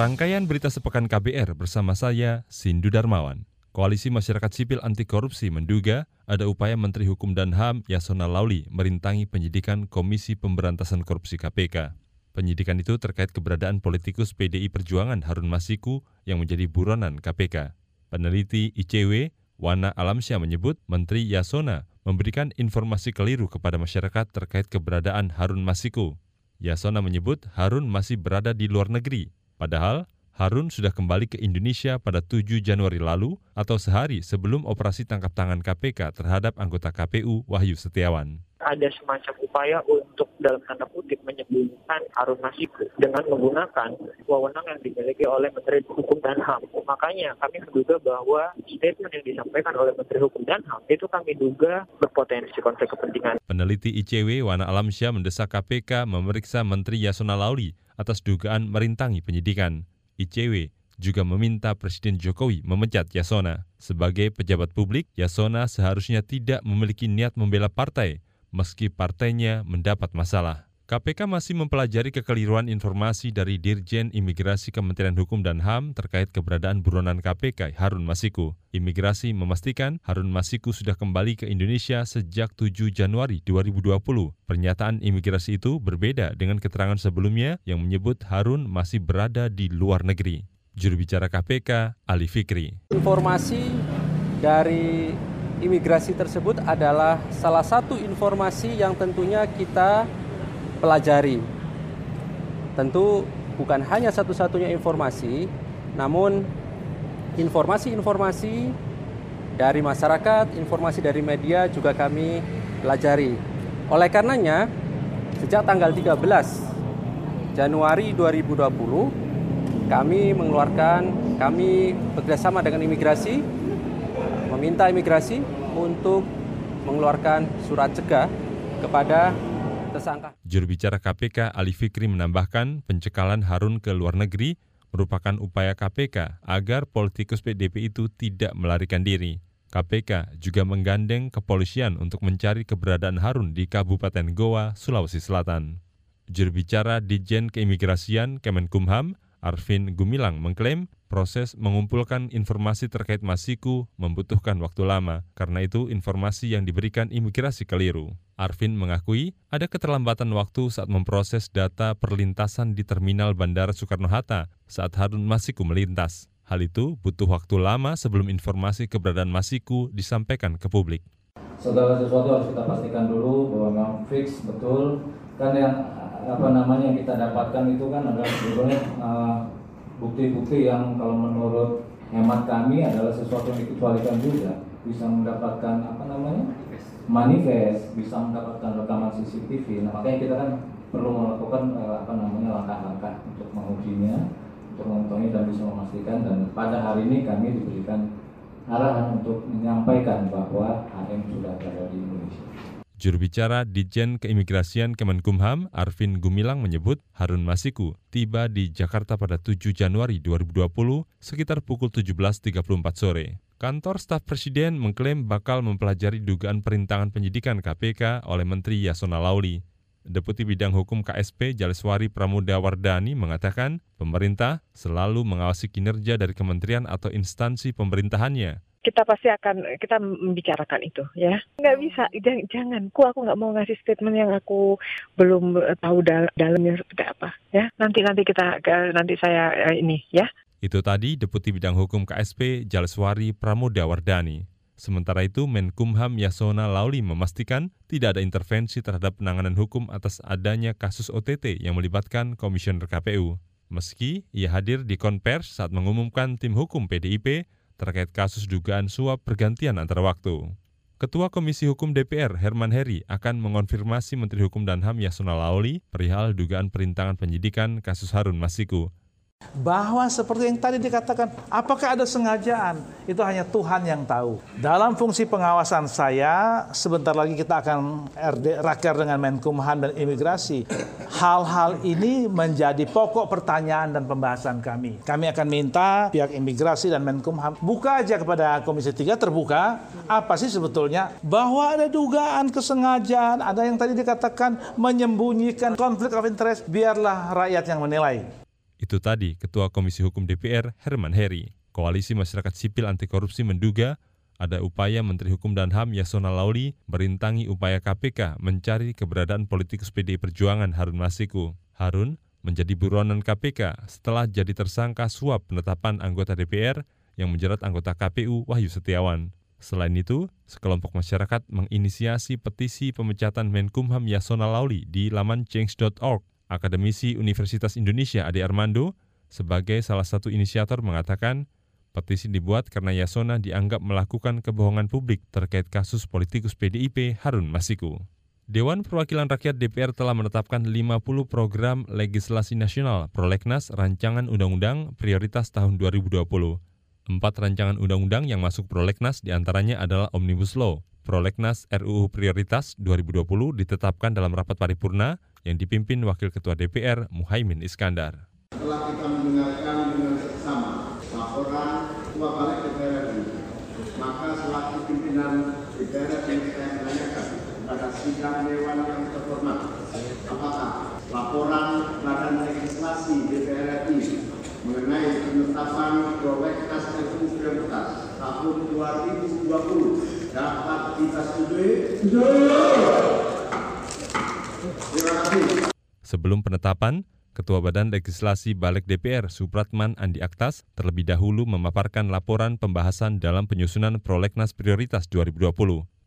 Rangkaian berita sepekan KBR bersama saya, Sindu Darmawan. Koalisi Masyarakat Sipil Anti Korupsi menduga ada upaya Menteri Hukum dan HAM Yasona Lauli merintangi penyidikan Komisi Pemberantasan Korupsi KPK. Penyidikan itu terkait keberadaan politikus PDI Perjuangan Harun Masiku yang menjadi buronan KPK. Peneliti ICW, Wana Alamsyah menyebut Menteri Yasona memberikan informasi keliru kepada masyarakat terkait keberadaan Harun Masiku. Yasona menyebut Harun masih berada di luar negeri Padahal Harun sudah kembali ke Indonesia pada 7 Januari lalu atau sehari sebelum operasi tangkap tangan KPK terhadap anggota KPU Wahyu Setiawan ada semacam upaya untuk dalam tanda kutip menyembunyikan Harun Masiku dengan menggunakan wewenang yang dimiliki oleh Menteri Hukum dan HAM. Makanya kami menduga bahwa statement yang disampaikan oleh Menteri Hukum dan HAM itu kami duga berpotensi konflik kepentingan. Peneliti ICW Wana Alamsyah mendesak KPK memeriksa Menteri Yasona Lauli atas dugaan merintangi penyidikan. ICW juga meminta Presiden Jokowi memecat Yasona. Sebagai pejabat publik, Yasona seharusnya tidak memiliki niat membela partai, meski partainya mendapat masalah. KPK masih mempelajari kekeliruan informasi dari Dirjen Imigrasi Kementerian Hukum dan HAM terkait keberadaan buronan KPK Harun Masiku. Imigrasi memastikan Harun Masiku sudah kembali ke Indonesia sejak 7 Januari 2020. Pernyataan imigrasi itu berbeda dengan keterangan sebelumnya yang menyebut Harun masih berada di luar negeri. Juru bicara KPK, Ali Fikri. Informasi dari imigrasi tersebut adalah salah satu informasi yang tentunya kita pelajari. Tentu bukan hanya satu-satunya informasi, namun informasi-informasi dari masyarakat, informasi dari media juga kami pelajari. Oleh karenanya, sejak tanggal 13 Januari 2020, kami mengeluarkan, kami bekerjasama dengan imigrasi meminta imigrasi untuk mengeluarkan surat cegah kepada tersangka. Juru bicara KPK Ali Fikri menambahkan pencekalan Harun ke luar negeri merupakan upaya KPK agar politikus PDP itu tidak melarikan diri. KPK juga menggandeng kepolisian untuk mencari keberadaan Harun di Kabupaten Goa, Sulawesi Selatan. Juru bicara Dijen Keimigrasian Kemenkumham, Arvin Gumilang mengklaim proses mengumpulkan informasi terkait Masiku membutuhkan waktu lama, karena itu informasi yang diberikan imigrasi keliru. Arvin mengakui ada keterlambatan waktu saat memproses data perlintasan di Terminal Bandara Soekarno-Hatta saat Harun Masiku melintas. Hal itu butuh waktu lama sebelum informasi keberadaan Masiku disampaikan ke publik. Segala sesuatu harus kita pastikan dulu bahwa memang fix betul kan yang apa namanya yang kita dapatkan itu kan adalah sebetulnya uh, bukti-bukti yang kalau menurut hemat kami adalah sesuatu yang dikecualikan juga. Bisa mendapatkan apa namanya? Manifest. Bisa mendapatkan rekaman CCTV nah makanya kita kan perlu melakukan uh, apa namanya langkah-langkah untuk mengujinya untuk mengetahui dan bisa memastikan. Dan pada hari ini kami diberikan arahan untuk menyampaikan bahwa HM sudah berada di Indonesia. Juru bicara Dijen Keimigrasian Kemenkumham, Arvin Gumilang menyebut Harun Masiku tiba di Jakarta pada 7 Januari 2020 sekitar pukul 17.34 sore. Kantor staf Presiden mengklaim bakal mempelajari dugaan perintangan penyidikan KPK oleh Menteri Yasona Lauli. Deputi Bidang Hukum KSP Jaleswari Pramuda Wardani mengatakan pemerintah selalu mengawasi kinerja dari kementerian atau instansi pemerintahannya kita pasti akan kita membicarakan itu ya. Nggak bisa. Jangan jangan. Ku aku nggak mau ngasih statement yang aku belum eh, tahu dal dalamnya seperti apa ya. Nanti nanti kita nanti saya eh, ini ya. Itu tadi Deputi Bidang Hukum KSP Jalswari Pramuda Wardani. Sementara itu, Menkumham Yasona Lauli memastikan tidak ada intervensi terhadap penanganan hukum atas adanya kasus OTT yang melibatkan Komisioner KPU. Meski ia hadir di konvers saat mengumumkan tim hukum PDIP terkait kasus dugaan suap pergantian antar waktu. Ketua Komisi Hukum DPR Herman Heri akan mengonfirmasi Menteri Hukum dan HAM Yasona Lauli perihal dugaan perintangan penyidikan kasus Harun Masiku bahwa seperti yang tadi dikatakan, apakah ada sengajaan? Itu hanya Tuhan yang tahu. Dalam fungsi pengawasan saya, sebentar lagi kita akan RD, rakyat dengan Menkumham dan Imigrasi. Hal-hal ini menjadi pokok pertanyaan dan pembahasan kami. Kami akan minta pihak Imigrasi dan Menkumham buka aja kepada Komisi 3 terbuka, apa sih sebetulnya? Bahwa ada dugaan kesengajaan, ada yang tadi dikatakan menyembunyikan konflik of interest, biarlah rakyat yang menilai. Itu tadi Ketua Komisi Hukum DPR Herman Heri. Koalisi Masyarakat Sipil Anti Korupsi menduga ada upaya Menteri Hukum dan HAM Yasona Lauli merintangi upaya KPK mencari keberadaan politikus PDI Perjuangan Harun Masiku. Harun menjadi buronan KPK setelah jadi tersangka suap penetapan anggota DPR yang menjerat anggota KPU Wahyu Setiawan. Selain itu, sekelompok masyarakat menginisiasi petisi pemecatan Menkumham Yasona Lauli di laman change.org. Akademisi Universitas Indonesia Ade Armando sebagai salah satu inisiator mengatakan petisi dibuat karena Yasona dianggap melakukan kebohongan publik terkait kasus politikus PDIP Harun Masiku. Dewan Perwakilan Rakyat DPR telah menetapkan 50 program legislasi nasional prolegnas rancangan undang-undang prioritas tahun 2020. Empat rancangan undang-undang yang masuk prolegnas di antaranya adalah Omnibus Law. Prolegnas RUU Prioritas 2020 ditetapkan dalam rapat paripurna yang dipimpin Wakil Ketua DPR Muhaimin Iskandar. Setelah kita mendengarkan dengan seksama laporan Ketua Balik DPR RI, maka selaku pimpinan DPR RI saya menanyakan pada sidang Dewan yang terhormat, apakah laporan Badan Legislasi DPR RI mengenai penetapan prolegnas RUU prioritas tahun 2020 dapat kita setujui? Kasih. Sebelum penetapan, Ketua Badan Legislasi Balik DPR Supratman Andi Aktas terlebih dahulu memaparkan laporan pembahasan dalam penyusunan prolegnas prioritas 2020.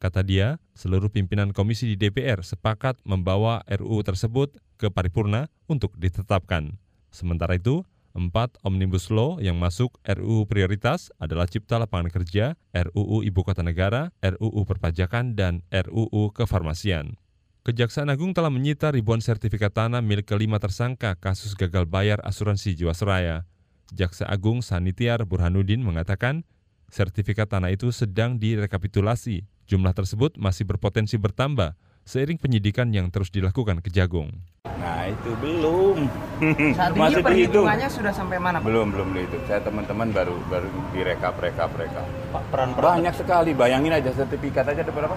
Kata dia, seluruh pimpinan komisi di DPR sepakat membawa RUU tersebut ke paripurna untuk ditetapkan. Sementara itu, empat Omnibus Law yang masuk RUU prioritas adalah Cipta Lapangan Kerja, RUU Ibu Kota Negara, RUU Perpajakan, dan RUU Kefarmasian. Kejaksaan Agung telah menyita ribuan sertifikat tanah milik kelima tersangka kasus gagal bayar asuransi Jiwasraya. Jaksa Agung Sanitiar Burhanuddin mengatakan, sertifikat tanah itu sedang direkapitulasi. Jumlah tersebut masih berpotensi bertambah seiring penyidikan yang terus dilakukan Kejagung. Nah itu belum. Saat ini Masih dihitung. perhitungannya sudah sampai mana Pak? Belum belum dihitung. Saya teman-teman baru baru direkap rekap rekap. Pak, peran-peran Banyak sekali. Bayangin aja sertifikat aja ada berapa?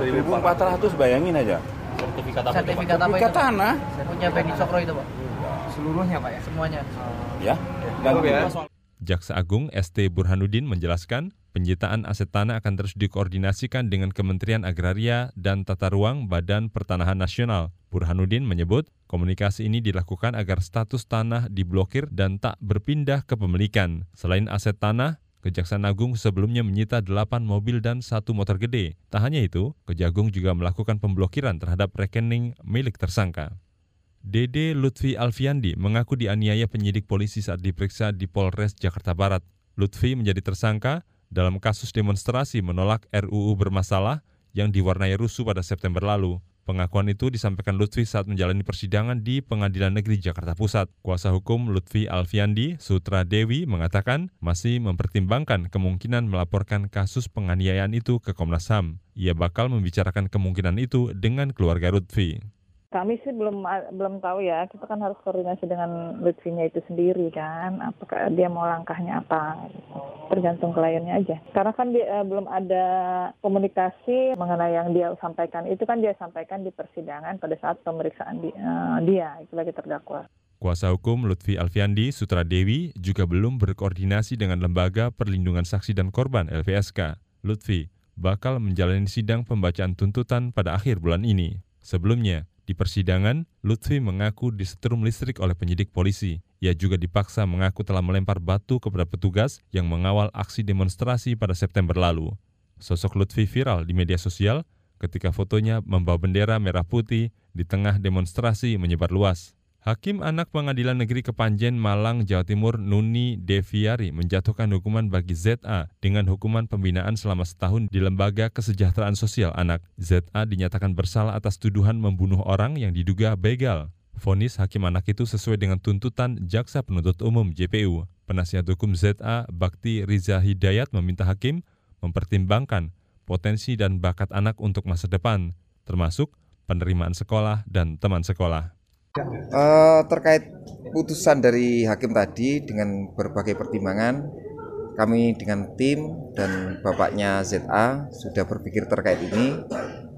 1400 bayangin aja. sertifikat apa sertifikat apa Sertifikat itu? tanah. Punya Beni Cokro itu Pak? Seluruhnya Pak ya? Semuanya? Ya. Dan Jaksa Agung ST Burhanuddin menjelaskan, penyitaan aset tanah akan terus dikoordinasikan dengan Kementerian Agraria dan Tata Ruang Badan Pertanahan Nasional. Burhanuddin menyebut, komunikasi ini dilakukan agar status tanah diblokir dan tak berpindah ke pemilikan. Selain aset tanah, Kejaksaan Agung sebelumnya menyita 8 mobil dan satu motor gede. Tak hanya itu, Kejagung juga melakukan pemblokiran terhadap rekening milik tersangka. Dede Lutfi Alfiandi mengaku dianiaya penyidik polisi saat diperiksa di Polres Jakarta Barat. Lutfi menjadi tersangka dalam kasus demonstrasi menolak RUU bermasalah yang diwarnai rusuh pada September lalu. Pengakuan itu disampaikan Lutfi saat menjalani persidangan di Pengadilan Negeri Jakarta Pusat. Kuasa hukum Lutfi Alfiandi, Sutra Dewi, mengatakan masih mempertimbangkan kemungkinan melaporkan kasus penganiayaan itu ke Komnas HAM. Ia bakal membicarakan kemungkinan itu dengan keluarga Lutfi. Kami sih belum belum tahu ya. Kita kan harus koordinasi dengan Lutfinya itu sendiri kan. Apakah dia mau langkahnya apa? Tergantung kliennya aja. Karena kan dia, eh, belum ada komunikasi mengenai yang dia sampaikan. Itu kan dia sampaikan di persidangan pada saat pemeriksaan di, eh, dia sebagai terdakwa. Kuasa hukum Lutfi Alfiandi Sutra Dewi juga belum berkoordinasi dengan Lembaga Perlindungan Saksi dan Korban LPSK. Lutfi bakal menjalani sidang pembacaan tuntutan pada akhir bulan ini. Sebelumnya, di persidangan, Lutfi mengaku disetrum listrik oleh penyidik polisi. Ia juga dipaksa mengaku telah melempar batu kepada petugas yang mengawal aksi demonstrasi pada September lalu. Sosok Lutfi viral di media sosial ketika fotonya membawa bendera merah putih di tengah demonstrasi menyebar luas. Hakim Anak Pengadilan Negeri Kepanjen Malang, Jawa Timur Nuni Deviari menjatuhkan hukuman bagi ZA dengan hukuman pembinaan selama setahun di Lembaga Kesejahteraan Sosial Anak. ZA dinyatakan bersalah atas tuduhan membunuh orang yang diduga begal. Vonis hakim anak itu sesuai dengan tuntutan Jaksa Penuntut Umum JPU. Penasihat hukum ZA Bakti Riza Hidayat meminta hakim mempertimbangkan potensi dan bakat anak untuk masa depan, termasuk penerimaan sekolah dan teman sekolah. Uh, terkait putusan dari hakim tadi dengan berbagai pertimbangan, kami dengan tim dan bapaknya ZA sudah berpikir terkait ini.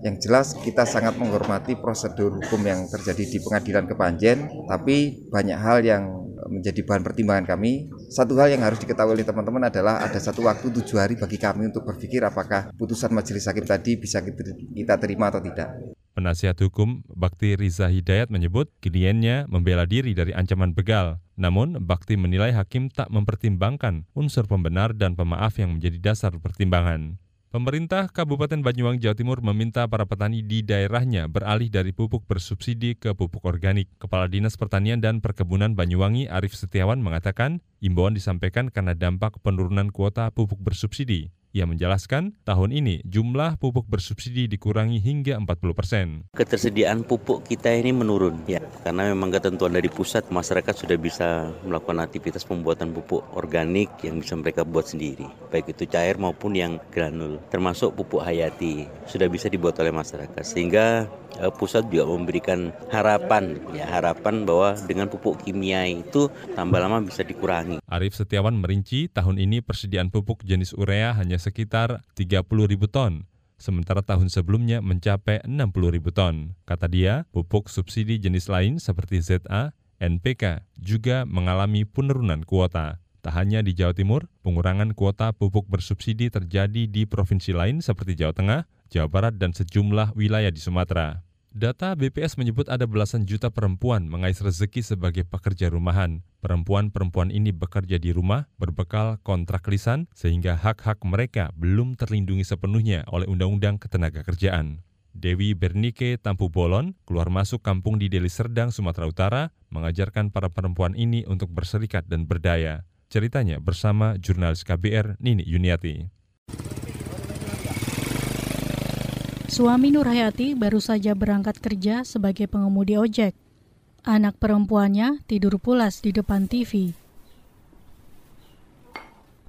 Yang jelas kita sangat menghormati prosedur hukum yang terjadi di pengadilan Kepanjen, tapi banyak hal yang menjadi bahan pertimbangan kami. Satu hal yang harus diketahui oleh teman-teman adalah ada satu waktu tujuh hari bagi kami untuk berpikir apakah putusan majelis hakim tadi bisa kita terima atau tidak. Penasihat hukum Bakti Riza Hidayat menyebut kliennya membela diri dari ancaman begal. Namun, Bakti menilai hakim tak mempertimbangkan unsur pembenar dan pemaaf yang menjadi dasar pertimbangan. Pemerintah Kabupaten Banyuwangi Jawa Timur meminta para petani di daerahnya beralih dari pupuk bersubsidi ke pupuk organik. Kepala Dinas Pertanian dan Perkebunan Banyuwangi Arif Setiawan mengatakan, imbauan disampaikan karena dampak penurunan kuota pupuk bersubsidi. Ia menjelaskan, tahun ini jumlah pupuk bersubsidi dikurangi hingga 40 persen. Ketersediaan pupuk kita ini menurun, ya, karena memang ketentuan dari pusat masyarakat sudah bisa melakukan aktivitas pembuatan pupuk organik yang bisa mereka buat sendiri, baik itu cair maupun yang granul, termasuk pupuk hayati sudah bisa dibuat oleh masyarakat, sehingga pusat juga memberikan harapan, ya harapan bahwa dengan pupuk kimia itu tambah lama bisa dikurangi. Arif Setiawan merinci tahun ini persediaan pupuk jenis urea hanya sekitar 30 ribu ton, sementara tahun sebelumnya mencapai 60 ribu ton. Kata dia, pupuk subsidi jenis lain seperti ZA, NPK juga mengalami penurunan kuota. Tak hanya di Jawa Timur, pengurangan kuota pupuk bersubsidi terjadi di provinsi lain seperti Jawa Tengah, Jawa Barat, dan sejumlah wilayah di Sumatera. Data BPS menyebut ada belasan juta perempuan mengais rezeki sebagai pekerja rumahan. Perempuan-perempuan ini bekerja di rumah berbekal kontrak lisan sehingga hak-hak mereka belum terlindungi sepenuhnya oleh Undang-Undang Ketenagakerjaan. Dewi Bernike Tampu Bolon keluar masuk kampung di Deli Serdang, Sumatera Utara, mengajarkan para perempuan ini untuk berserikat dan berdaya. Ceritanya bersama jurnalis KBR Nini Yuniati. Suami Nurhayati baru saja berangkat kerja sebagai pengemudi ojek. Anak perempuannya tidur pulas di depan TV.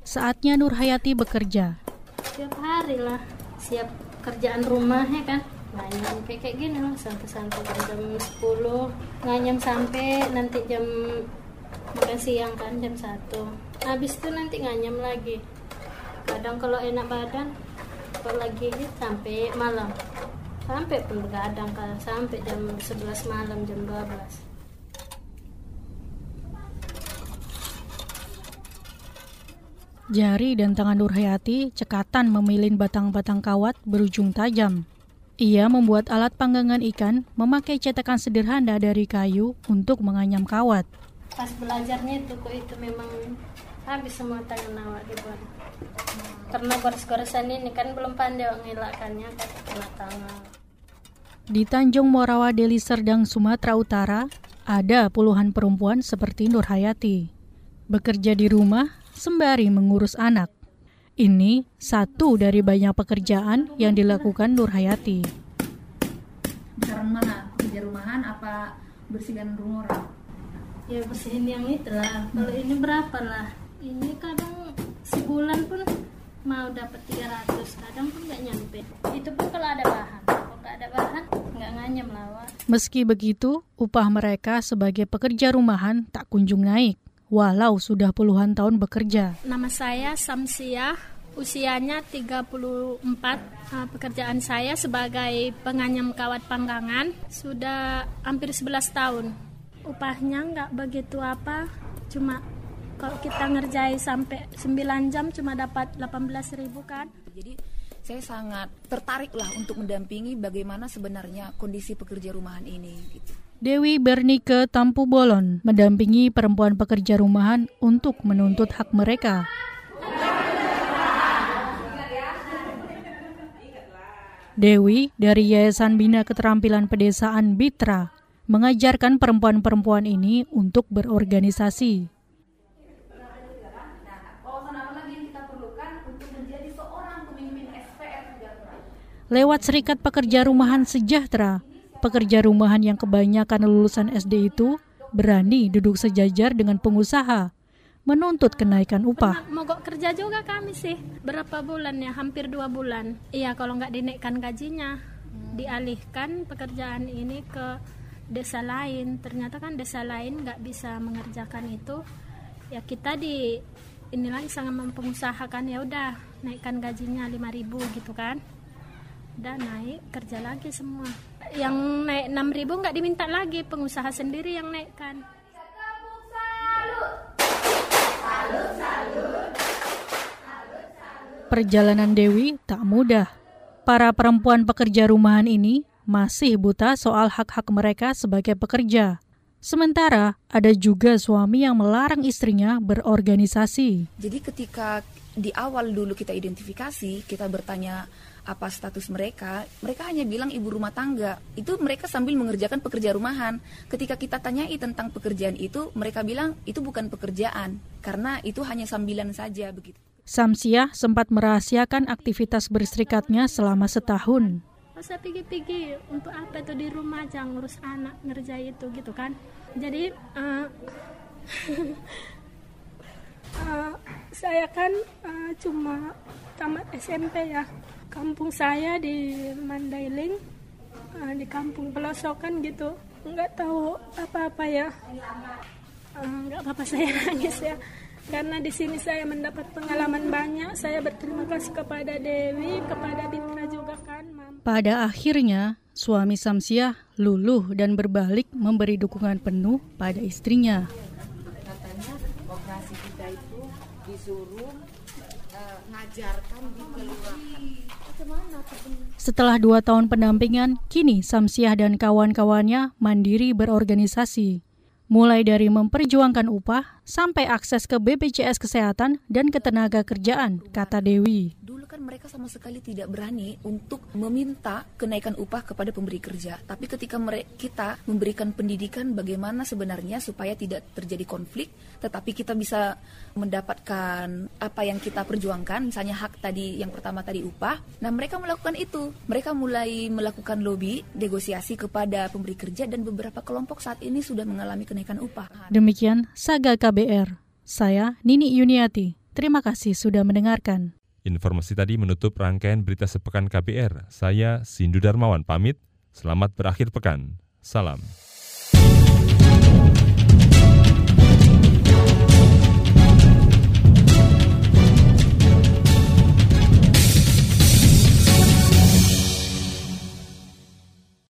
Saatnya Nurhayati bekerja. Setiap hari lah, siap kerjaan rumahnya kan. Nganyam kayak, kayak gini lah, santai-santai jam 10. Nganyam sampai nanti jam makan siang kan, jam 1. Habis itu nanti nganyam lagi. Kadang kalau enak badan, lagi sampai malam sampai pun begadang kan sampai jam 11 malam jam 12 Jari dan tangan Nurhayati cekatan memilin batang-batang kawat berujung tajam. Ia membuat alat panggangan ikan memakai cetakan sederhana dari kayu untuk menganyam kawat. Pas belajarnya itu kok itu memang habis semua tangan awak dibuat karena gores-goresan ini kan belum pandai ngilakkannya kan kena tangan. Di Tanjung Morawa Deli Serdang, Sumatera Utara, ada puluhan perempuan seperti Nur Hayati. Bekerja di rumah sembari mengurus anak. Ini satu dari banyak pekerjaan yang dilakukan Nur Hayati. Besaran mana? Kerja rumahan apa bersihkan rumah orang? Ya bersihin yang itulah. Kalau ini berapa lah? Ini kadang sebulan pun mau dapat 300 kadang pun nggak nyampe. Itu pun kalau ada bahan. Kalau nggak ada bahan nggak nganyam lawan meski begitu upah mereka sebagai pekerja rumahan tak kunjung naik walau sudah puluhan tahun bekerja. Nama saya Samsiah usianya 34 nah, pekerjaan saya sebagai penganyam kawat panggangan sudah hampir 11 tahun. Upahnya nggak begitu apa cuma kalau kita ngerjai sampai 9 jam cuma dapat 18 ribu kan jadi saya sangat tertarik lah untuk mendampingi bagaimana sebenarnya kondisi pekerja rumahan ini gitu. Dewi Bernike Tampu Bolon mendampingi perempuan pekerja rumahan untuk menuntut hak mereka. Dewi dari Yayasan Bina Keterampilan Pedesaan Bitra mengajarkan perempuan-perempuan ini untuk berorganisasi. Lewat Serikat Pekerja Rumahan Sejahtera. Pekerja rumahan yang kebanyakan lulusan SD itu berani duduk sejajar dengan pengusaha menuntut kenaikan upah. Mogok kerja juga kami sih. Berapa bulan ya? Hampir dua bulan. Iya, kalau nggak dinaikkan gajinya, dialihkan pekerjaan ini ke desa lain. Ternyata kan desa lain nggak bisa mengerjakan itu. Ya kita di inilah sangat mempengusahakan ya udah naikkan gajinya 5000 gitu kan udah naik kerja lagi semua yang naik 6000 nggak diminta lagi pengusaha sendiri yang naikkan Perjalanan Dewi tak mudah. Para perempuan pekerja rumahan ini masih buta soal hak-hak mereka sebagai pekerja. Sementara ada juga suami yang melarang istrinya berorganisasi. Jadi ketika di awal dulu kita identifikasi, kita bertanya apa status mereka, mereka hanya bilang ibu rumah tangga. Itu mereka sambil mengerjakan pekerja rumahan. Ketika kita tanyai tentang pekerjaan itu, mereka bilang itu bukan pekerjaan karena itu hanya sambilan saja begitu. Samsiah sempat merahasiakan aktivitas berserikatnya selama setahun. Masa pergi-pergi untuk apa itu di rumah aja ngurus anak ngerjain itu gitu kan. Jadi uh, uh, saya kan uh, cuma tamat SMP ya kampung saya di Mandailing uh, di kampung pelosokan gitu. Nggak tahu apa-apa ya. Uh, nggak apa-apa saya nangis ya. Karena di sini saya mendapat pengalaman banyak. Saya berterima kasih kepada Dewi kepada Bitra juga kan pada akhirnya suami Samsiah luluh dan berbalik memberi dukungan penuh pada istrinya. Katanya operasi kita itu disuruh uh, setelah dua tahun pendampingan, kini Samsiah dan kawan-kawannya mandiri berorganisasi. Mulai dari memperjuangkan upah sampai akses ke BPJS Kesehatan dan ketenaga kerjaan, kata Dewi kan mereka sama sekali tidak berani untuk meminta kenaikan upah kepada pemberi kerja. Tapi ketika kita memberikan pendidikan bagaimana sebenarnya supaya tidak terjadi konflik, tetapi kita bisa mendapatkan apa yang kita perjuangkan, misalnya hak tadi yang pertama tadi upah. Nah, mereka melakukan itu. Mereka mulai melakukan lobby, negosiasi kepada pemberi kerja dan beberapa kelompok saat ini sudah mengalami kenaikan upah. Demikian Saga KBR. Saya Nini Yuniati. Terima kasih sudah mendengarkan. Informasi tadi menutup rangkaian berita sepekan KBR. Saya Sindu Darmawan pamit. Selamat berakhir pekan. Salam.